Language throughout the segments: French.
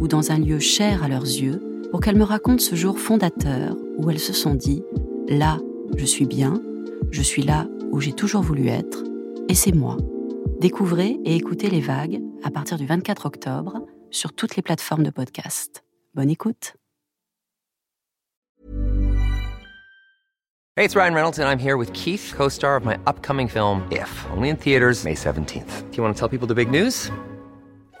ou dans un lieu cher à leurs yeux pour qu'elles me racontent ce jour fondateur où elles se sont dit ⁇ Là, je suis bien, je suis là où j'ai toujours voulu être, et c'est moi. Découvrez et écoutez les vagues à partir du 24 octobre sur toutes les plateformes de podcast. Bonne écoute. Hey, it's Ryan Reynolds, and I'm here with Keith, co star of my upcoming film, If, only in theaters, May 17th. Do you want to tell people the big news?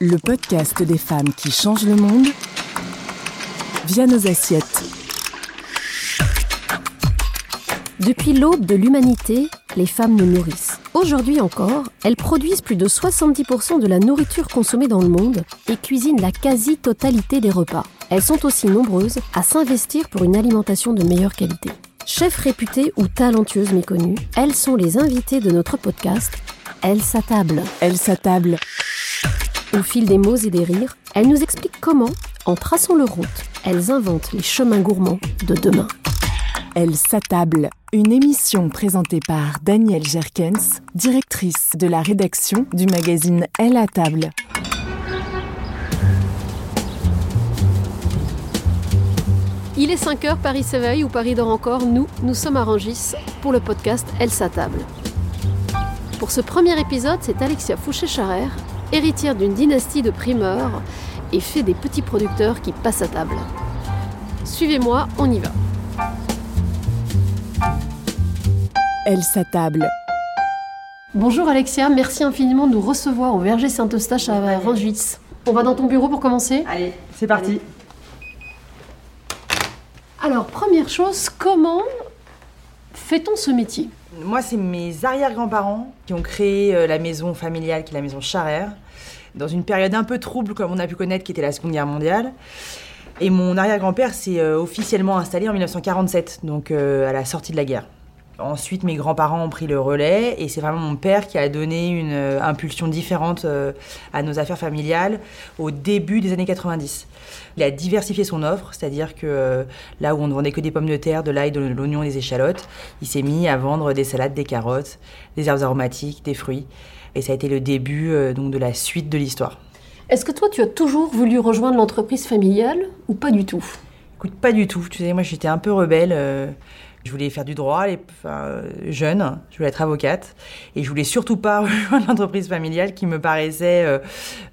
Le podcast des femmes qui changent le monde via nos assiettes. Depuis l'aube de l'humanité, les femmes nous nourrissent. Aujourd'hui encore, elles produisent plus de 70% de la nourriture consommée dans le monde et cuisinent la quasi-totalité des repas. Elles sont aussi nombreuses à s'investir pour une alimentation de meilleure qualité. Chefs réputées ou talentueuses méconnues, elles sont les invitées de notre podcast Elles s'attablent. Elle s'attable. Au fil des mots et des rires, elles nous expliquent comment, en traçant leur route, elles inventent les chemins gourmands de demain. Elle s'attable. Une émission présentée par Danielle Jerkens, directrice de la rédaction du magazine Elle à table. Il est 5h, Paris s'éveille ou Paris dort encore. Nous, nous sommes à Rangis pour le podcast Elle s'attable. Pour ce premier épisode, c'est Alexia Fouché-Charrer, héritière d'une dynastie de primeurs et fait des petits producteurs qui passent à table. Suivez-moi, on y va. Elle s'attable. Bonjour Alexia, merci infiniment de nous recevoir au Verger Saint-Eustache à Rangis. On va dans ton bureau pour commencer? Allez, c'est parti. Alors, première chose, comment fait-on ce métier? Moi, c'est mes arrière-grands-parents qui ont créé euh, la maison familiale, qui est la maison Charrère, dans une période un peu trouble, comme on a pu connaître, qui était la Seconde Guerre mondiale. Et mon arrière-grand-père s'est euh, officiellement installé en 1947, donc euh, à la sortie de la guerre. Ensuite, mes grands-parents ont pris le relais et c'est vraiment mon père qui a donné une euh, impulsion différente à nos affaires familiales au début des années 90. Il a diversifié son offre, c'est-à-dire que là où on ne vendait que des pommes de terre, de l'ail, de l'oignon des échalotes, il s'est mis à vendre des salades, des carottes, des herbes aromatiques, des fruits. Et ça a été le début euh, donc de la suite de l'histoire. Est-ce que toi, tu as toujours voulu rejoindre l'entreprise familiale ou pas du tout? Écoute, pas du tout. Tu sais, moi j'étais un peu rebelle. euh, je voulais faire du droit, les, enfin, euh, jeune, je voulais être avocate. Et je voulais surtout pas rejoindre l'entreprise familiale qui me paraissait euh,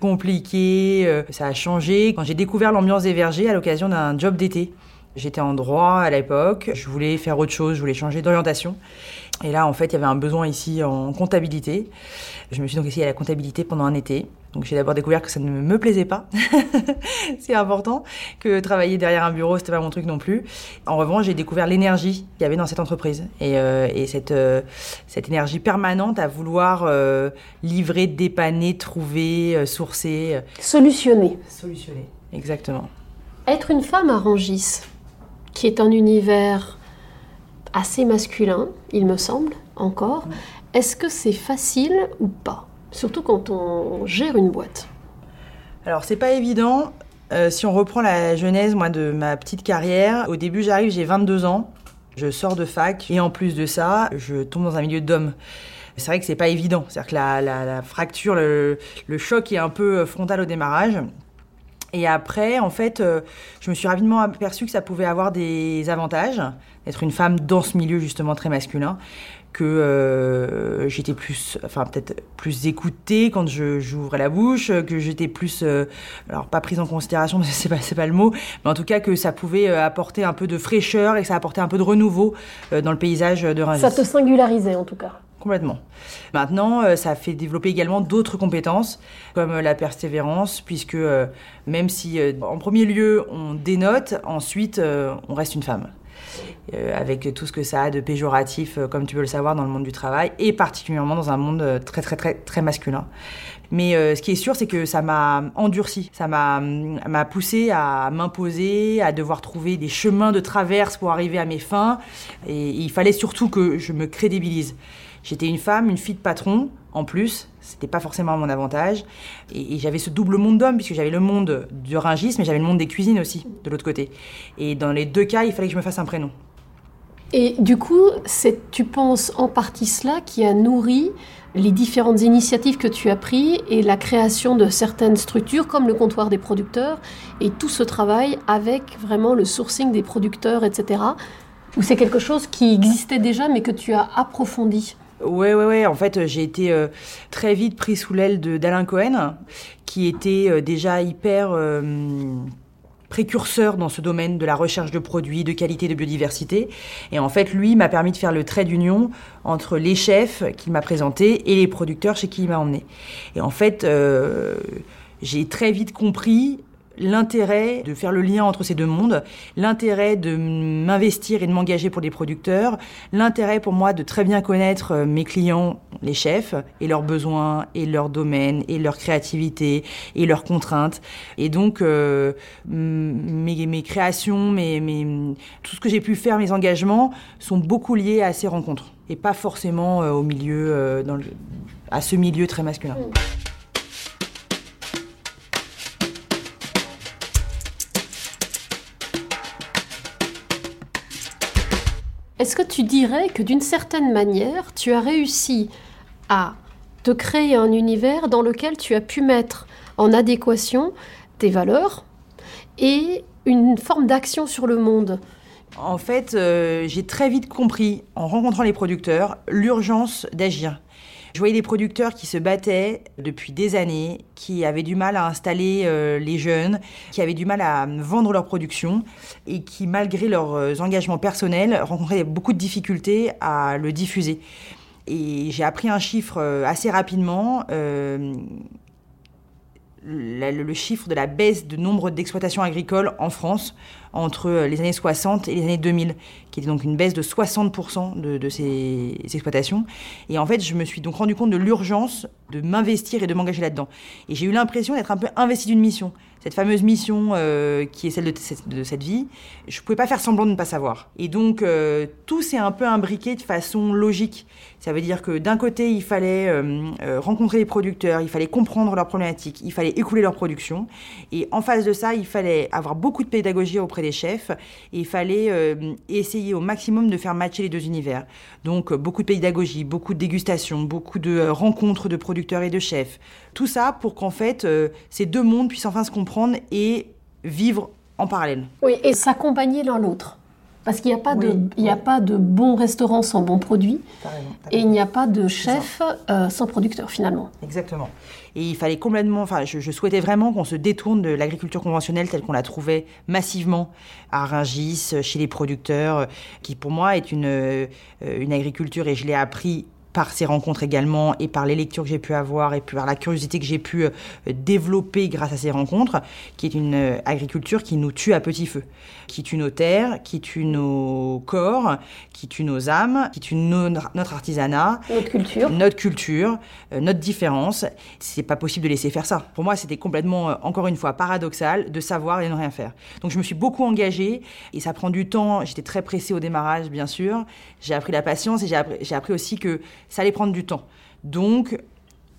compliquée. euh, ça a changé quand j'ai découvert l'ambiance des vergers à l'occasion d'un job d'été. J'étais en droit à l'époque, je voulais faire autre chose, je voulais changer d'orientation. Et là, en fait, il y avait un besoin ici en comptabilité. Je me suis donc essayée à la comptabilité pendant un été. Donc j'ai d'abord découvert que ça ne me plaisait pas. c'est important que travailler derrière un bureau, c'était pas mon truc non plus. En revanche, j'ai découvert l'énergie qu'il y avait dans cette entreprise et, euh, et cette, euh, cette énergie permanente à vouloir euh, livrer, dépanner, trouver, sourcer, Solutionner. solutionner. Exactement. Être une femme à Rangis, qui est un univers assez masculin, il me semble, encore, est-ce que c'est facile ou pas? Surtout quand on gère une boîte. Alors c'est pas évident. Euh, si on reprend la genèse, moi, de ma petite carrière, au début, j'arrive, j'ai 22 ans, je sors de fac, et en plus de ça, je tombe dans un milieu d'hommes. C'est vrai que c'est pas évident, c'est-à-dire que la, la- la fracture, le, le choc est un peu frontal au démarrage. Et après, en fait, euh, je me suis rapidement aperçue que ça pouvait avoir des avantages d'être une femme dans ce milieu justement très masculin, que euh, j'étais plus, enfin peut-être plus écoutée quand j'ouvrais la bouche, que j'étais plus, euh, alors pas prise en considération, que c'est pas pas le mot, mais en tout cas que ça pouvait apporter un peu de fraîcheur et que ça apportait un peu de renouveau dans le paysage de Rungis. Ça te singularisait en tout cas. Complètement. Maintenant, euh, ça fait développer également d'autres compétences, comme la persévérance, puisque euh, même si euh, en premier lieu on dénote, ensuite on reste une femme. Avec tout ce que ça a de péjoratif, comme tu peux le savoir, dans le monde du travail, et particulièrement dans un monde très très très très masculin. Mais ce qui est sûr, c'est que ça m'a endurci, ça m'a poussé à m'imposer, à devoir trouver des chemins de traverse pour arriver à mes fins, et il fallait surtout que je me crédibilise. J'étais une femme, une fille de patron, en plus, c'était pas forcément à mon avantage. Et, j'avais ce double monde d'hommes, puisque j'avais le monde du ringis, mais j'avais le monde des cuisines aussi, de l'autre côté. Et dans les deux cas, il fallait que je me fasse un prénom. Et du coup, c'est, tu penses en partie cela qui a nourri les différentes initiatives que tu as prises et la création de certaines structures comme le comptoir des producteurs et tout ce travail avec vraiment le sourcing des producteurs, etc. Ou c'est quelque chose qui existait déjà mais que tu as approfondi? Ouais, ouais, ouais. En fait, j'ai été euh, très vite pris sous l'aile d'Alain Cohen, qui était euh, déjà hyper euh, précurseur dans ce domaine de la recherche de produits, de qualité, de biodiversité. Et en fait, lui m'a permis de faire le trait d'union entre les chefs qu'il m'a présentés et les producteurs chez qui il m'a emmené. Et en fait, euh, j'ai très vite compris l'intérêt de faire le lien entre ces deux mondes, l'intérêt de m'investir et de m'engager pour des producteurs, l'intérêt pour moi de très bien connaître euh, mes clients, les chefs, et leurs besoins, et leurs domaines, et leur créativité, et leurs contraintes. Et donc, euh, mes, créations, mes, mes- tout ce que j'ai pu faire, mes engagements, sont beaucoup liés à ces rencontres, et pas forcément euh, au milieu, euh, dans le- à ce milieu très masculin. Est-ce que tu dirais que d'une certaine manière, tu as réussi à te créer un univers dans lequel tu as pu mettre en adéquation tes valeurs et une forme d'action sur le monde? En fait, euh, j'ai très vite compris, en rencontrant les producteurs, l'urgence d'agir. Je voyais des producteurs qui se battaient depuis des années, qui avaient du mal à installer euh, les jeunes, qui avaient du mal à vendre leur production et qui, malgré leurs euh, engagements personnels, rencontraient beaucoup de difficultés à le diffuser. Et j'ai appris un chiffre euh, assez rapidement. euh, le, chiffre de la baisse de nombre d'exploitations agricoles en France entre euh, les années 60 et les années 2000, qui était donc une baisse de 60% de, de ces exploitations. Et en fait, je me suis donc rendu compte de l'urgence de m'investir et de m'engager là-dedans. Et j'ai eu l'impression d'être un peu investi d'une mission. Cette fameuse mission euh, qui est celle de, cette- vie, je ne pouvais pas faire semblant de ne pas savoir. Et donc, euh, tout s'est un peu imbriqué de façon logique. Ça veut dire que d'un côté, il fallait euh, rencontrer les producteurs, il fallait comprendre leurs problématiques, il fallait écouler leur production. Et en face de ça, il fallait avoir beaucoup de pédagogie auprès des chefs et il fallait essayer au maximum de faire matcher les deux univers. Donc, beaucoup de pédagogie, beaucoup de dégustation, beaucoup de rencontres de producteurs et de chefs. Tout ça pour qu'en fait, ces deux mondes puissent enfin se comprendre et vivre en parallèle. Oui, et s'accompagner l'un l'autre. Parce qu'il n'y a, pas de- Oui, il y a pas de bons restaurants sans bons produits T'as raison, t'as et il n'y a pas de chef euh, sans producteur finalement. Exactement. Et il fallait complètement, enfin, je, je souhaitais vraiment qu'on se détourne de l'agriculture conventionnelle telle qu'on la trouvait massivement à Rungis, chez les producteurs, euh, qui pour moi est une, euh, une agriculture, et je l'ai appris par ces rencontres également et par les lectures que j'ai pu avoir et par la curiosité que j'ai pu euh, développer grâce à ces rencontres, qui est une euh, agriculture qui nous tue à petit feu, qui tue nos terres, qui tue nos corps, qui tue nos âmes, qui tue nos- notre artisanat, Notre culture. notre culture, euh, notre différence. C'est pas possible de laisser faire ça. Pour moi, c'était complètement, encore une fois, paradoxal de savoir et de ne rien faire. Donc, je me suis beaucoup engagée et ça prend du temps. J'étais très pressée au démarrage, bien sûr. J'ai appris la patience et j'ai appris, j'ai appris aussi que ça allait prendre du temps. Donc,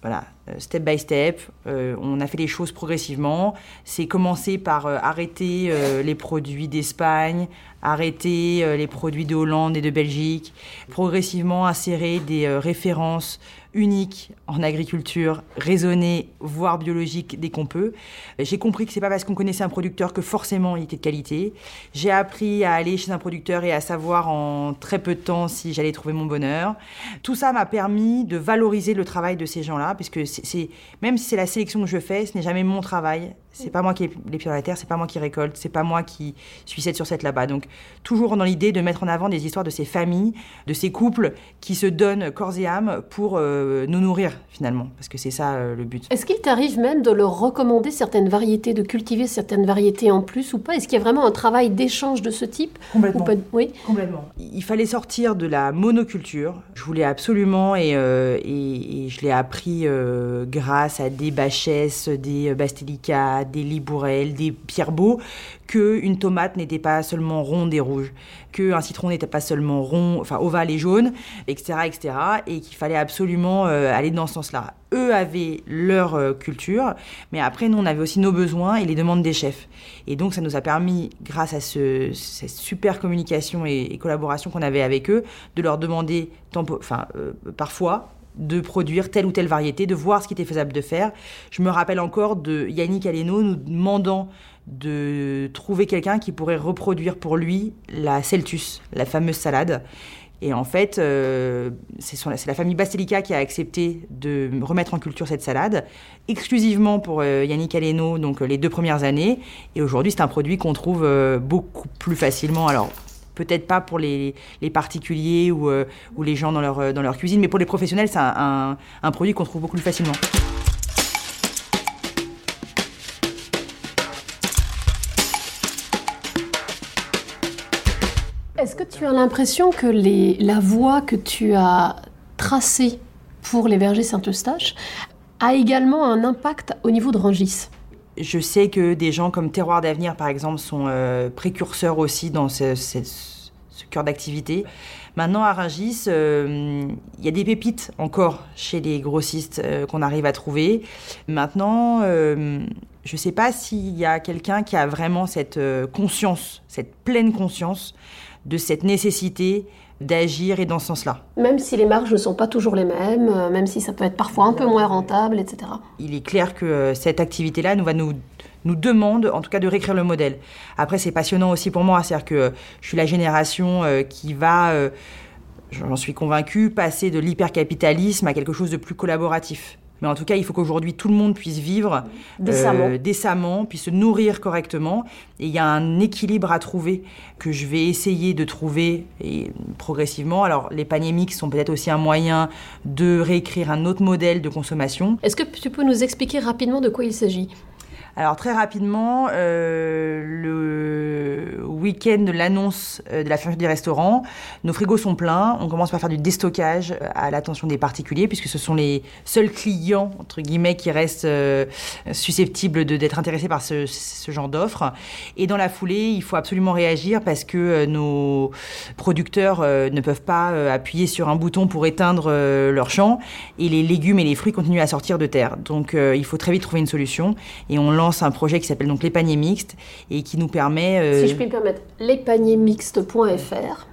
voilà, step by step. Euh, on a fait les choses progressivement. C'est commencé par euh, arrêter euh, les produits d'Espagne, arrêter euh, les produits de Hollande et de Belgique, progressivement insérer des euh, références uniques en agriculture, raisonnées, voire biologiques dès qu'on peut. J'ai compris que c'est pas parce qu'on connaissait un producteur que forcément il était de qualité. J'ai appris à aller chez un producteur et à savoir en très peu de temps si j'allais trouver mon bonheur. Tout ça m'a permis de valoriser le travail de ces gens-là, puisque c'est, même si c'est la sélection que je fais, ce n'est jamais mon travail. C'est pas moi qui ai les pieds dans la terre, c'est pas moi qui récolte, c'est pas moi qui suis cette sur cette là-bas. Donc toujours dans l'idée de mettre en avant des histoires de ces familles, de ces couples qui se donnent corps et âme pour euh, nous nourrir finalement, parce que c'est ça euh, le but. Est-ce qu'il t'arrive même de leur recommander certaines variétés, de cultiver certaines variétés en plus ou pas? Est-ce qu'il y a vraiment un travail d'échange de ce type? Complètement. pas Oui? Complètement. Il fallait sortir de la monoculture. Je voulais absolument, et, euh, et, et je l'ai appris grâce à des bachesses, des euh, des libourelles, des pierrebeaux, que une tomate n'était pas seulement ronde et rouge, que un citron n'était pas seulement rond, enfin ovale et jaune, etc., etc., et qu'il fallait absolument euh, aller dans ce sens-là. Eux avaient leur euh, culture, mais après nous on avait aussi nos besoins et les demandes des chefs. Et donc ça nous a permis, grâce à ce, cette super communication et, collaboration qu'on avait avec eux, de leur demander, euh, parfois, de produire telle ou telle variété, de voir ce qui était faisable de faire. Je me rappelle encore de Yannick Aleno nous demandant de trouver quelqu'un qui pourrait reproduire pour lui la Celtus, la fameuse salade. Et en fait, euh, c'est la famille Bastelica qui a accepté de remettre en culture cette salade, exclusivement pour euh, Yannick Aleno, donc euh, les deux premières années. Et aujourd'hui, c'est un produit qu'on trouve beaucoup plus facilement. Alors, peut-être pas pour les, particuliers ou, euh, ou les gens dans leur, euh, dans leur cuisine, mais pour les professionnels, c'est un, produit qu'on trouve beaucoup plus facilement. Est-ce que tu as l'impression que la voie que tu as tracée pour les vergers Saint-Eustache a également un impact au niveau de Rangis Je sais que des gens comme Terroir d'Avenir, par exemple, sont euh, précurseurs aussi dans ce, cœur d'activité. Maintenant, à Rungis, euh, il y a des pépites encore chez les grossistes euh, qu'on arrive à trouver. Maintenant, je ne sais pas s'il y a quelqu'un qui a vraiment cette conscience, cette pleine conscience de cette nécessité d'agir et dans ce sens-là. Même si les marges ne sont pas toujours les mêmes, euh, même si ça peut être parfois un peu moins rentable, etc. il est clair que euh, cette activité-là nous va nous nous demande en tout cas de réécrire le modèle. Après c'est passionnant aussi pour moi, c'est-à-dire que je suis la génération euh, qui va j'en suis convaincue passer de l'hypercapitalisme à quelque chose de plus collaboratif. Mais en tout cas, il faut qu'aujourd'hui tout le monde puisse vivre Décemment. euh, décemment, puisse se nourrir correctement. Et il y a un équilibre à trouver que je vais essayer de trouver et progressivement. Alors, les paniers mix sont peut-être aussi un moyen de réécrire un autre modèle de consommation. Est-ce que tu peux nous expliquer rapidement de quoi il s'agit? Alors très rapidement, euh, le week-end de l'annonce euh, de la fermeture des restaurants, nos frigos sont pleins. On commence par faire du déstockage euh, à l'attention des particuliers, puisque ce sont les seuls clients entre guillemets qui restent euh, susceptibles d'être intéressés par ce, genre d'offre. Et dans la foulée, il faut absolument réagir parce que nos producteurs ne peuvent pas appuyer sur un bouton pour éteindre leur champ, et les légumes et les fruits continuent à sortir de terre. Donc il faut très vite trouver une solution, et on lance un projet qui s'appelle donc les paniers mixtes et qui nous permet Si je puis me lespaniermixtes.fr.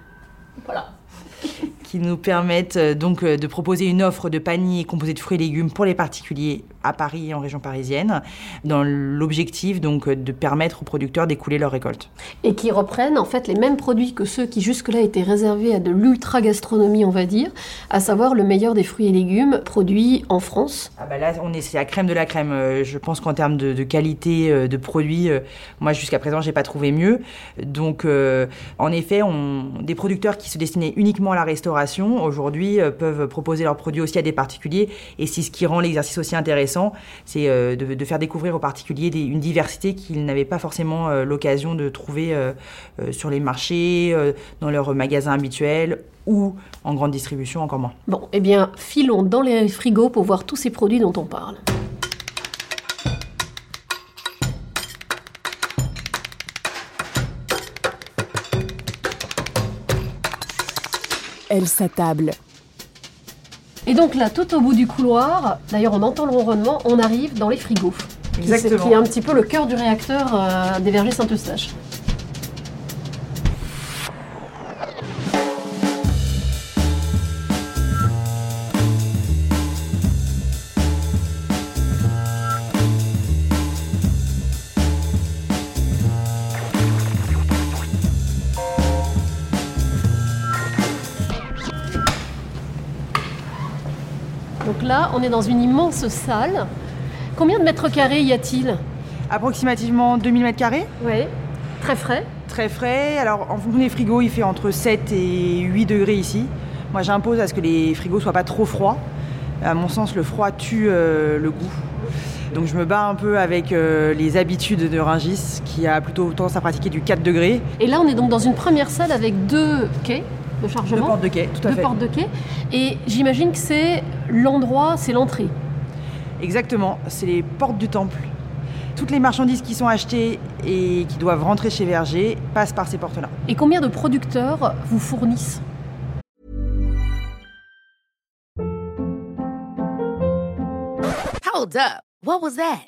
Voilà. Qui nous permettent euh, donc euh, de proposer une offre de paniers composés de fruits et légumes pour les particuliers à Paris et en région parisienne, dans l'objectif donc euh, de permettre aux producteurs d'écouler leur récolte. Et qui reprennent en fait les mêmes produits que ceux qui jusque-là étaient réservés à de l'ultra-gastronomie, on va dire, à savoir le meilleur des fruits et légumes produits en France. Ah bah là, on est c'est la crème de la crème. Je pense qu'en termes de, de qualité de produits, moi jusqu'à présent, j'ai pas trouvé mieux. Donc, euh, en effet, on, des producteurs qui se destinaient uniquement à la restauration aujourd'hui euh, peuvent proposer leurs produits aussi à des particuliers. Et c'est ce qui rend l'exercice aussi intéressant, c'est euh, de, faire découvrir aux particuliers une diversité qu'ils n'avaient pas forcément euh, l'occasion de trouver sur les marchés, dans leurs magasins habituels ou en grande distribution encore moins. Bon, eh bien, filons dans les frigos pour voir tous ces produits dont on parle. Elle s'attable. Et donc là, tout au bout du couloir, d'ailleurs on entend le ronronnement, on arrive dans les frigos. Exactement. Qui est un petit peu le cœur du réacteur euh, des vergers Saint-Eustache. Donc là, on est dans une immense salle. Combien de mètres carrés y a-t-il Approximativement 2000 mètres carrés. Oui. Très frais. Très frais. Alors, en fonction des frigos, il fait entre 7 et 8 degrés ici. Moi, j'impose à ce que les frigos soient pas trop froids. À mon sens, le froid tue euh, le goût. Donc, je me bats un peu avec euh, les habitudes de Ringis, qui a plutôt tendance à pratiquer du 4 degrés. Et là, on est donc dans une première salle avec deux quais de Deux chargement. portes de quai, tout à deux fait. portes de quai. Et j'imagine que c'est l'endroit, c'est l'entrée. Exactement, c'est les portes du temple. Toutes les marchandises qui sont achetées et qui doivent rentrer chez Verger passent par ces portes-là. Et combien de producteurs vous fournissent? Hold up. What was that?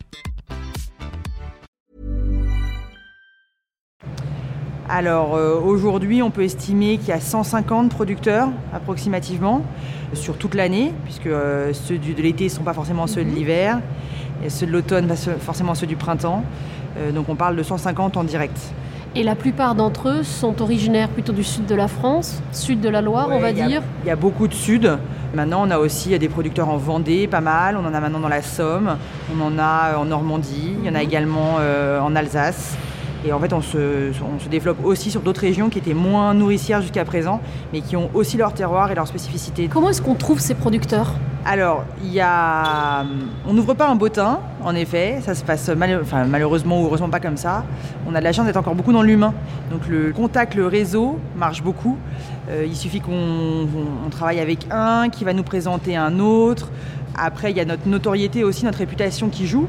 Alors euh, aujourd'hui, on peut estimer qu'il y a 150 producteurs approximativement sur toute l'année, puisque euh, ceux de l'été ne sont pas forcément ceux de l'hiver, et ceux de l'automne pas forcément ceux du printemps. Euh, donc on parle de 150 en direct. Et la plupart d'entre eux sont originaires plutôt du sud de la France, sud de la Loire, on va il y a- dire. Il y a beaucoup de sud. Maintenant, on a aussi des producteurs en Vendée, pas mal. On en a maintenant dans la Somme. On en a en Normandie. Il y en a également euh, en Alsace. Et en fait, on se, on se développe aussi sur d'autres régions qui étaient moins nourricières jusqu'à présent, mais qui ont aussi leur terroir et leur spécificité. Comment est-ce qu'on trouve ces producteurs? Alors, il y a... On n'ouvre pas un bottin, en effet. Ça se passe mal- enfin, malheureusement ou heureusement pas comme ça. On a de la chance d'être encore beaucoup dans l'humain. Donc le contact, le réseau marche beaucoup. Euh, il suffit qu'on on- on travaille avec un qui va nous présenter un autre. Après, il y a notre notoriété aussi, notre réputation qui joue.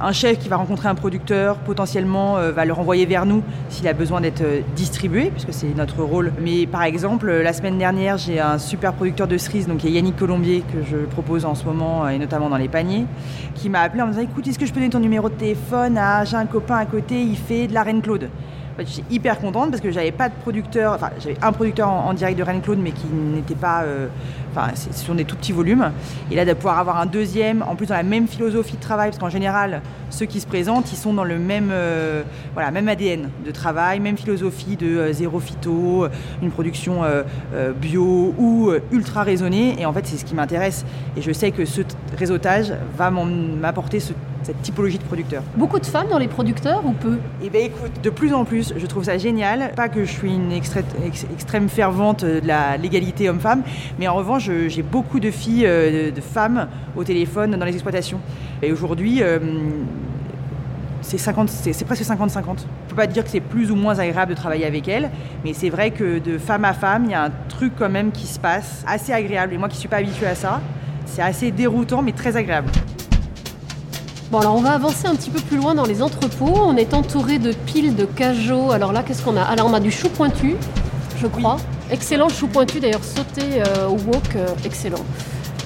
Un chef qui va rencontrer un producteur, potentiellement, euh, va le renvoyer vers nous s'il a besoin d'être euh, distribué, puisque c'est notre rôle. Mais par exemple, euh, la semaine dernière, j'ai un super producteur de cerises, donc il y a Yannick Colombier, que je propose en ce moment, et notamment dans les paniers, qui m'a appelé en me disant Écoute, est-ce que je peux donner ton numéro de téléphone? À. J'ai un copain à côté, il fait de la Reine Claude. Fait, J'étais hyper contente parce que j'avais pas de producteur, enfin j'avais un producteur en, direct de Reine Claude mais qui n'était pas, euh, enfin ce sont des tout petits volumes. Et là de pouvoir avoir un deuxième, en plus dans la même philosophie de travail, parce qu'en général ceux qui se présentent, ils sont dans le même, euh, voilà, même ADN de travail, même philosophie de euh, zéro phyto, une production bio ou ultra raisonnée. Et en fait c'est ce qui m'intéresse. Et je sais que ce réseautage va m'apporter ce- cette typologie de producteur. Beaucoup de femmes dans les producteurs ou peu? Eh bien écoute, de plus en plus, je trouve ça génial. Pas que je suis une extrême fervente de la l'égalité homme-femme, mais en revanche, j'ai beaucoup de filles, euh, de, femmes au téléphone dans les exploitations. Et aujourd'hui, euh, c'est 50 c'est c'est presque 50-50. Je ne peux pas dire que c'est plus ou moins agréable de travailler avec elles, mais c'est vrai que de femme à femme, il y a un truc quand même qui se passe assez agréable. Et moi qui ne suis pas habituée à ça, c'est assez déroutant, mais très agréable. Bon, alors on va avancer un petit peu plus loin dans les entrepôts. On est entouré de piles de cajots. Alors là, qu'est-ce qu'on a? Alors on a du chou pointu, je crois. Excellent chou pointu, d'ailleurs sauté euh, au wok, euh, excellent.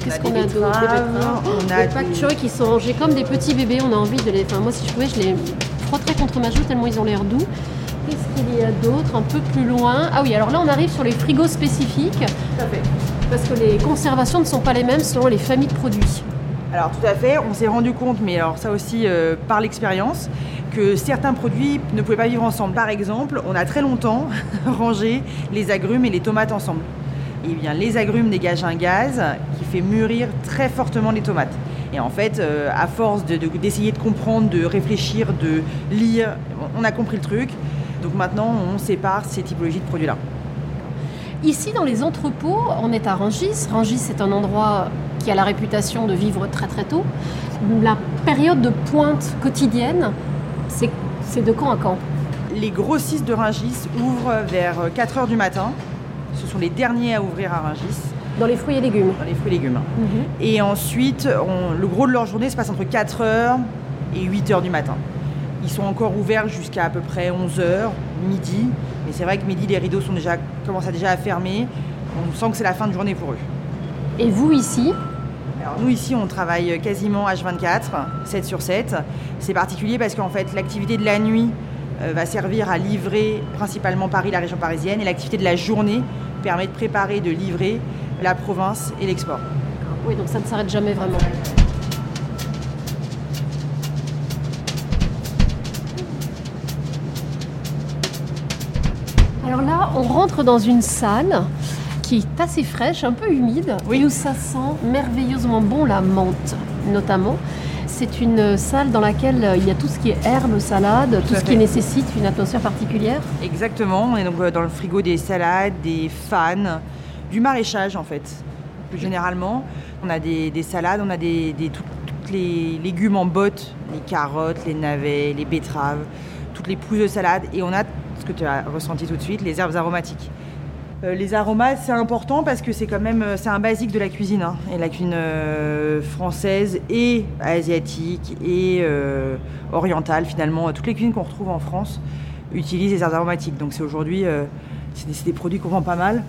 Qu'est-ce a qu'on a d'autre? Des betteraves, betteraves. on a des pak choy qui sont rangés comme des petits bébés. On a envie de les. Enfin, moi, si je pouvais, je les frotterais contre ma joue tellement ils ont l'air doux. Qu'est-ce qu'il y a d'autre? Un peu plus loin. Ah oui, alors là, on arrive sur les frigos spécifiques. Parce que les conservations ne sont pas les mêmes selon les familles de produits. Alors tout à fait, on s'est rendu compte, mais alors ça aussi euh, par l'expérience, que certains produits ne pouvaient pas vivre ensemble. Par exemple, on a très longtemps rangé les agrumes et les tomates ensemble. Et bien les agrumes dégagent un gaz qui fait mûrir très fortement les tomates. Et en fait, euh, à force de- de- d'essayer de, comprendre, de réfléchir, de lire, on a compris le truc. Donc maintenant, on sépare ces typologies de produits-là. Ici, dans les entrepôts, on est à Rungis. Rungis, c'est un endroit qui a la réputation de vivre très très tôt. La période de pointe quotidienne, C'est de quand à quand Les grossistes de Ringis ouvrent vers 4h du matin. Ce sont les derniers à ouvrir à Ringis, Dans les fruits et légumes. dans les fruits et légumes. Et ensuite, on- le gros de leur journée se passe entre 4h et 8h du matin. Ils sont encore ouverts jusqu'à à peu près 11h, midi. Mais c'est vrai que midi, les rideaux sont déjà, commencent à déjà à fermer. On sent que c'est la fin de journée pour eux. Et vous ici, Nous ici on travaille quasiment H24, 7 sur 7. C'est particulier parce qu'en fait l'activité de la nuit euh, va servir à livrer principalement Paris, la région parisienne, et l'activité de la journée permet de préparer, de livrer la province et l'export. oui, donc ça ne s'arrête jamais vraiment. Alors là, on rentre dans une salle qui est assez fraîche, un peu humide, et où ça sent merveilleusement bon la menthe, notamment. C'est une salle dans laquelle euh, il y a tout ce qui est herbes, salades, tout ce qui nécessite une atmosphère particulière. Exactement, on est donc euh, dans le frigo des salades, des fans, du maraîchage en fait. Plus généralement, on a des, des salades, on a des, des- tout- toutes les légumes en bottes, les carottes, les navets, les betteraves, toutes les pousses de salade, et on a ce que tu as ressenti tout de suite, les herbes aromatiques. Euh, les aromates, c'est important parce que c'est quand même euh, c'est un basique de la cuisine, hein. et la cuisine euh, française et asiatique et euh, orientale finalement, toutes les cuisines qu'on retrouve en France utilisent les herbes aromatiques. Donc c'est aujourd'hui, euh, c'est des, c'est des produits qu'on vend pas mal.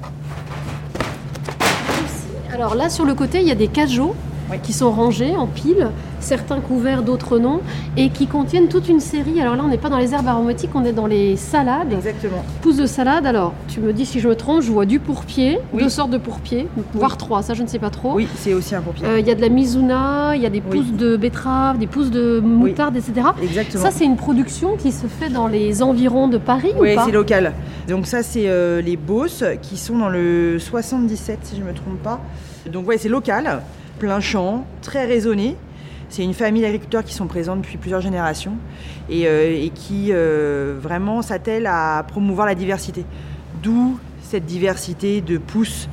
Alors là, sur le côté, il y a des cajots qui sont rangés en piles, certains couverts, d'autres non, et qui contiennent toute une série. Alors là, on n'est pas dans les herbes aromatiques, on est dans les salades. Exactement. Pousses de salade, alors, tu me dis si je me trompe, je vois du pourpier, Oui. deux sortes de pourpier, voire trois, ça je ne sais pas trop. Oui, c'est aussi un pompier. Euh, Il y a de la mizuna, il y a des Oui. pousses de betterave, des pousses de moutarde, etc. Exactement. Ça, c'est une production qui se fait dans les environs de Paris Oui, ou pas c'est local. Donc ça, c'est euh, les Bosses qui sont dans le 77, si je ne me trompe pas. Donc ouais, c'est local, plein champ, très raisonné. C'est une famille d'agriculteurs qui sont présents depuis plusieurs générations et, euh, et qui euh, vraiment s'attellent à promouvoir la diversité. D'où cette diversité de pousses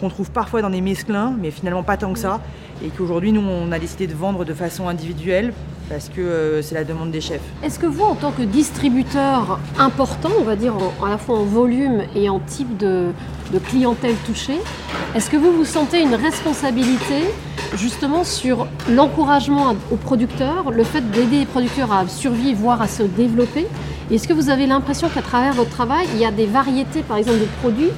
qu'on trouve parfois dans des mesclins, mais finalement pas tant que ça. Et qu'aujourd'hui, nous, on a décidé de vendre de façon individuelle parce que euh, c'est la demande des chefs. Est-ce que vous, en tant que distributeur important, on va dire en- à la fois en volume et en type de, de clientèle touchée, est-ce que vous vous sentez une responsabilité justement sur l'encouragement aux producteurs, le fait d'aider les producteurs à survivre, voire à se développer Est-ce que vous avez l'impression qu'à travers votre travail, il y a des variétés, par exemple, de produits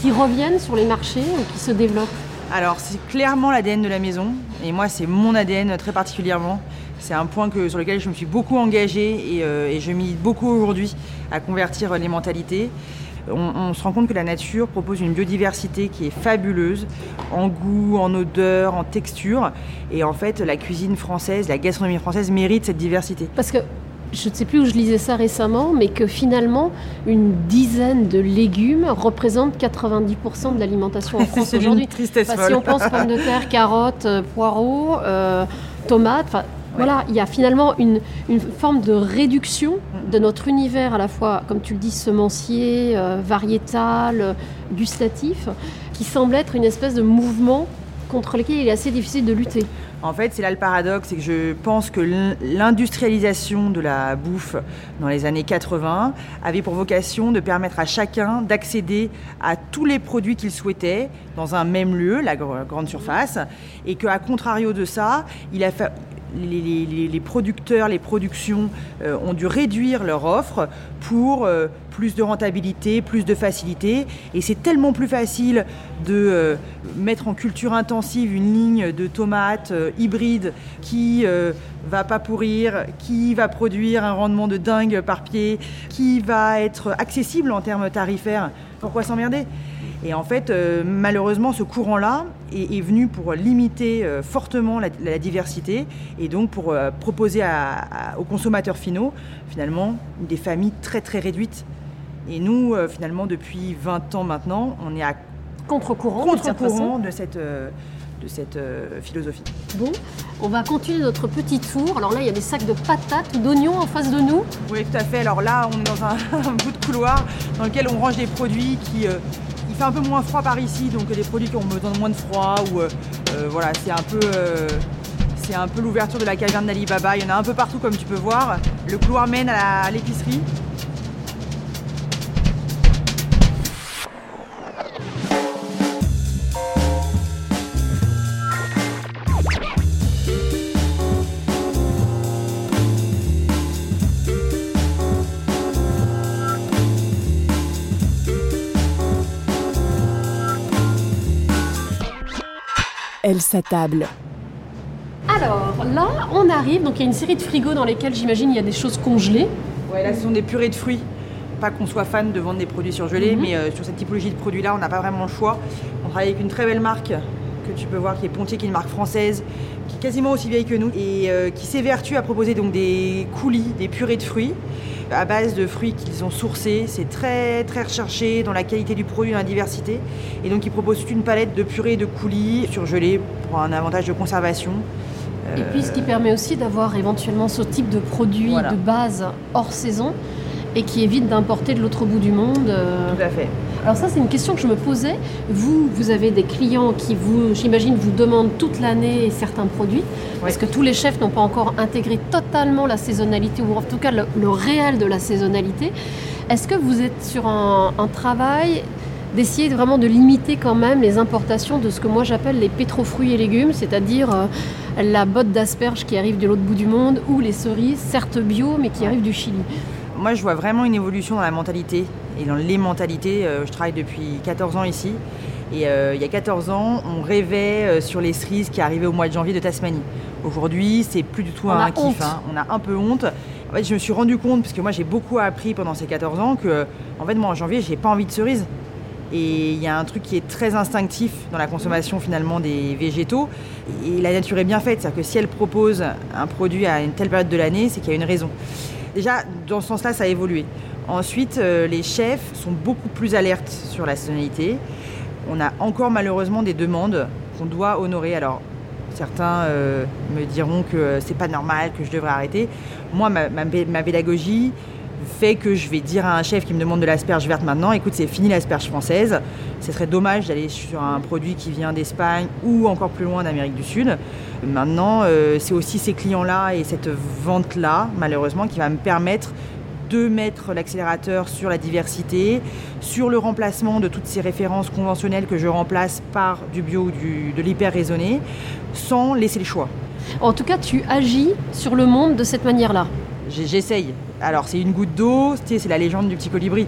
qui reviennent sur les marchés ou qui se développent Alors, c'est clairement l'ADN de la maison. Et moi, c'est mon ADN très particulièrement. C'est un point sur lequel je me suis beaucoup engagée et, euh, et je milite beaucoup aujourd'hui à convertir les mentalités. On, on se rend compte que la nature propose une biodiversité qui est fabuleuse en goût, en odeur, en texture. Et en fait, la cuisine française, la gastronomie française mérite cette diversité. Parce que je ne sais plus où je lisais ça récemment, mais que finalement, une dizaine de légumes représentent 90% de l'alimentation en France aujourd'hui. tristesse Enfin, si on pense pommes de terre, carottes, euh, poireaux, euh, tomates, voilà, il y a finalement une, une forme de réduction de notre univers à la fois, comme tu le dis, semencier, euh, variétal, euh, gustatif, qui semble être une espèce de mouvement contre lequel il est assez difficile de lutter. En fait, c'est là le paradoxe, c'est que je pense que l'in- l'industrialisation de la bouffe dans les années 80 avait pour vocation de permettre à chacun d'accéder à tous les produits qu'il souhaitait dans un même lieu, la gr- grande surface, et qu'à contrario de ça, il a fa- les, producteurs, les productions euh, ont dû réduire leur offre pour euh, plus de rentabilité, plus de facilité. Et c'est tellement plus facile de euh, mettre en culture intensive une ligne de tomates hybrides qui va pas pourrir, qui va produire un rendement de dingue par pied, qui va être accessible en termes tarifaires. Pourquoi s'emmerder? Et en fait, euh, malheureusement, ce courant-là est, est venu pour limiter euh, fortement la, la diversité et donc pour euh, proposer à- à- aux consommateurs finaux, finalement, des familles très très réduites. Et nous, finalement, depuis 20 ans maintenant, on est à Contre-courant, de cette, de cette euh, philosophie. Bon, on va continuer notre petit tour. Alors là, il y a des sacs de patates ou d'oignons en face de nous. Oui, tout à fait. Alors là, on est dans un, un bout de couloir dans lequel on range des produits qui. euh, fait un peu moins froid par ici, donc des produits qui ont besoin de moins de froid. Ou euh, euh, voilà, c'est un peu. euh, c'est un peu l'ouverture de la caverne d'Ali Baba. Il y en a un peu partout, comme tu peux voir. Le couloir mène à l'épicerie. Elle s'attable. Alors là, on arrive, donc il y a une série de frigos dans lesquels j'imagine il y a des choses congelées. Ouais, là, ce sont des purées de fruits. Pas qu'on soit fan de vendre des produits surgelés, Mhm. mais euh, sur cette typologie de produits-là, on n'a pas vraiment le choix. On travaille avec une très belle marque que tu peux voir, qui est Pontier, qui est une marque française, qui est quasiment aussi vieille que nous, et euh, qui s'évertue à proposer donc des coulis, des purées de fruits, à base de fruits qu'ils ont sourcés. C'est très très recherché dans la qualité du produit, dans la diversité. Et donc ils proposent toute une palette de purées de coulis surgelés pour un avantage de conservation. Et puis ce qui permet aussi d'avoir éventuellement ce type de produit Voilà. de base hors saison et qui évite d'importer de l'autre bout du monde. euh. Tout à fait. Alors ça c'est une question que je me posais. Vous, vous avez des clients qui vous, j'imagine, vous demandent toute l'année certains produits. Parce que tous les chefs n'ont pas encore intégré totalement la saisonnalité, ou en tout cas le, le réel de la saisonnalité? Est-ce que vous êtes sur un, un travail d'essayer vraiment de limiter quand même les importations de ce que moi j'appelle les pétrofruits et légumes, c'est-à-dire euh, la botte d'asperges qui arrive de l'autre bout du monde, ou les cerises, certes bio, mais qui arrivent du Chili? Moi, je vois vraiment une évolution dans la mentalité et dans les mentalités. Euh, je travaille depuis 14 ans ici. Et euh, il y a 14 ans, on rêvait euh, sur les cerises qui arrivaient au mois de janvier de Tasmanie. Aujourd'hui, c'est plus du tout On un a kiff. hein. On a un peu honte. En fait, je me suis rendu compte, parce que moi j'ai beaucoup appris pendant ces 14 ans, que en fait, moi en janvier, j'ai pas envie de cerises. Et il y a un truc qui est très instinctif dans la consommation finalement des végétaux. Et la nature est bien faite, c'est-à-dire que si elle propose un produit à une telle période de l'année, c'est qu'il y a une raison. Déjà, dans ce sens-là, ça a évolué. Ensuite, euh, les chefs sont beaucoup plus alertes sur la saisonnalité. On a encore malheureusement des demandes qu'on doit honorer. Alors, certains euh, me diront que c'est pas normal, que je devrais arrêter. Moi, ma, pédagogie fait que je vais dire à un chef qui me demande de l'asperge verte maintenant, écoute, c'est fini l'asperge française. Ce serait dommage d'aller sur un produit qui vient d'Espagne ou encore plus loin d'Amérique du Sud. Maintenant, euh, c'est aussi ces clients-là et cette vente-là, malheureusement, qui va me permettre de mettre l'accélérateur sur la diversité, sur le remplacement de toutes ces références conventionnelles que je remplace par du bio ou du- de l'hyper raisonné, sans laisser le choix. En tout cas, tu agis sur le monde de cette manière-là. J'essaye. Alors, c'est une goutte d'eau, c'est la légende du petit colibri.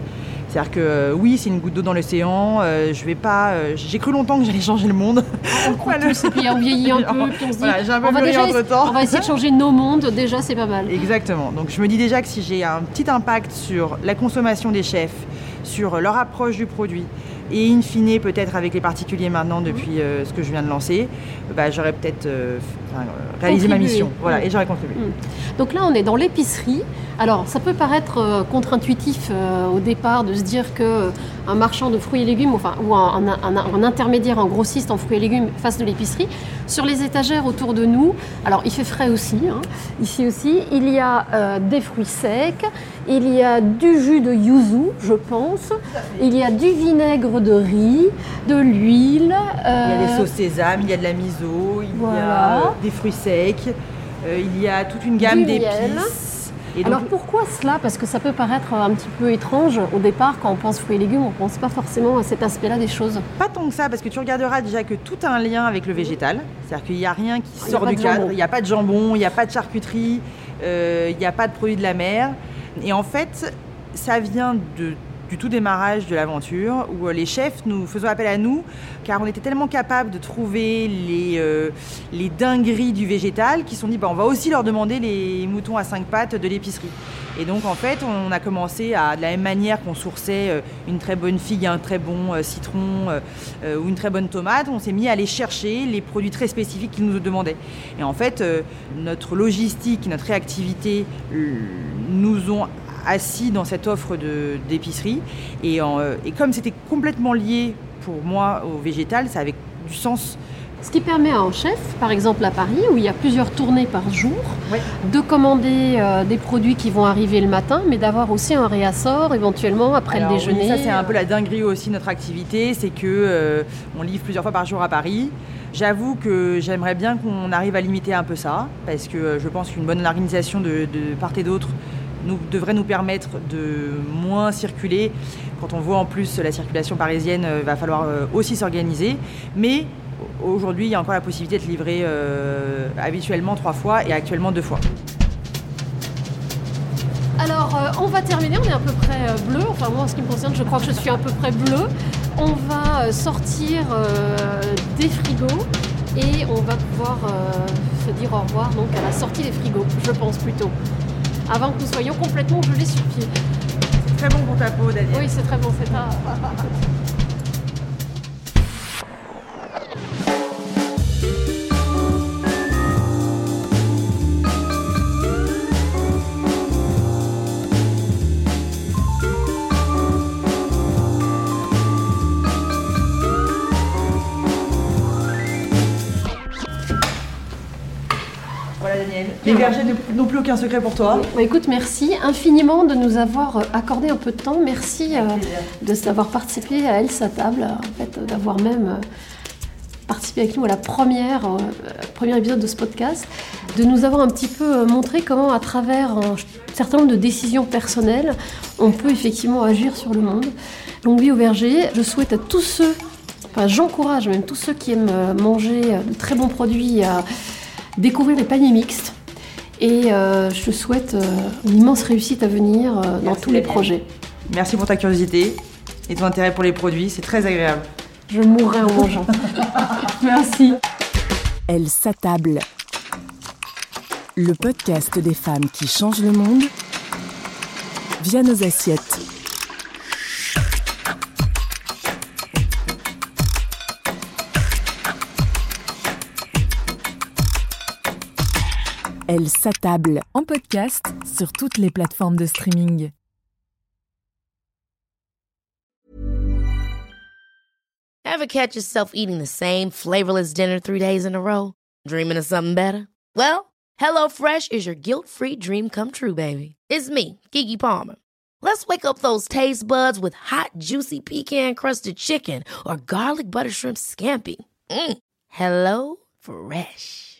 C'est-à-dire que euh, oui, c'est une goutte d'eau dans l'océan. euh, je vais pas. euh, J'ai cru longtemps que j'allais changer le monde. On croit tous, et puis on vieillit un peu, puis on se dit, Voilà, j'ai un peu on, va mûri déjà entre-temps. on va essayer de changer nos mondes, déjà c'est pas mal. Exactement. Donc je me dis déjà que si j'ai un petit impact sur la consommation des chefs, sur leur approche du produit, et in fine peut-être avec les particuliers maintenant depuis euh, ce que je viens de lancer, bah, j'aurais peut-être enfin, euh, réalisé ma mission. Voilà, Mm. et j'aurais contribué. Donc là, on est dans l'épicerie. Alors, ça peut paraître euh, contre-intuitif euh, au départ de se dire que un marchand de fruits et légumes, enfin, ou un, un- un- un intermédiaire, un grossiste en fruits et légumes fasse de l'épicerie. Sur les étagères autour de nous, alors il fait frais aussi, hein, ici aussi, il y a euh, des fruits secs, il y a du jus de yuzu, je pense, il y a du vinaigre de riz, de l'huile. Il y a des sauces sésame, il y a de la miso, il y a des fruits secs, euh, il y a toute une gamme d'épices. Et Alors donc, pourquoi cela? Parce que ça peut paraître un petit peu étrange au départ quand on pense fruits et légumes, on ne pense pas forcément à cet aspect-là des choses. Pas tant que ça, parce que tu regarderas déjà que tout a un lien avec le végétal. C'est-à-dire qu'il n'y a rien qui Il sort du cadre. Il n'y a pas de jambon, il n'y a pas de charcuterie, euh, il n'y a pas de produits de la mer. Et en fait, ça vient de- du tout démarrage de l'aventure, où euh, les chefs nous faisaient appel à nous, car on était tellement capables de trouver les, euh, les dingueries du végétal, qu'ils se sont dit, bah, on va aussi leur demander les moutons à cinq pattes de l'épicerie. Et donc en fait, on a commencé à, de la même manière qu'on sourçait euh, une très bonne figue, un très bon citron ou une très bonne tomate, on s'est mis à aller chercher les produits très spécifiques qu'ils nous demandaient. Et en fait, notre logistique, notre réactivité nous ont assis dans cette offre d'épicerie. Et, en, euh, et comme c'était complètement lié pour moi au végétal, ça avait du sens Ce qui permet à un chef, par exemple à Paris, où il y a plusieurs tournées par jour, de commander euh, des produits qui vont arriver le matin, mais d'avoir aussi un réassort éventuellement après le déjeuner. ça c'est un peu la dinguerie aussi de notre activité, c'est que euh, on livre plusieurs fois par jour à Paris. J'avoue que j'aimerais bien qu'on arrive à limiter un peu ça, parce que euh, je pense qu'une bonne organisation de, de part et d'autre nous, devrait nous permettre de moins circuler. Quand on voit en plus la circulation parisienne, il va falloir aussi s'organiser. Mais Aujourd'hui, il y a encore la possibilité de livrer euh, habituellement trois fois et actuellement deux fois. Alors, euh, on va terminer, on est à peu près euh, bleu. Enfin, moi, en ce qui me concerne, je crois que je suis à peu près bleu. On va sortir des frigos et on va pouvoir se dire au revoir donc à la sortie des frigos, je pense plutôt. Avant que nous soyons complètement gelés sur pied. C'est très bon pour ta peau, Daniel. Oui, c'est très bon, c'est ça. aucun secret pour toi. Bah, écoute, merci infiniment de nous avoir euh, accordé un peu de temps. Merci euh, de savoir participé à Elle sa table, en fait, d'avoir même euh, participé avec nous à la première, premier épisode de ce podcast, de nous avoir un petit peu montré comment, à travers un certain nombre de décisions personnelles, on peut effectivement agir sur le monde. Longue vie au verger. Je souhaite à tous ceux, enfin j'encourage même tous ceux qui aiment manger de très bons produits à découvrir les paniers mixtes. Et euh, je te souhaite euh, une immense réussite à venir euh, dans tous les projets. Merci pour ta curiosité et ton intérêt pour les produits, c'est très agréable. Je mourrai en mangeant. Merci. Elle s'attable. Le podcast des femmes qui changent le monde via nos assiettes. Elle s'attable en podcast sur toutes les plateformes de streaming. Ever catch yourself eating the same flavorless dinner three days in a row? Dreaming of something better? Well, HelloFresh is your guilt-free dream come true, baby. It's me, Kiki Palmer. Let's wake up those taste buds with hot, juicy pecan-crusted chicken or garlic butter shrimp scampi. Mm. Hello Fresh.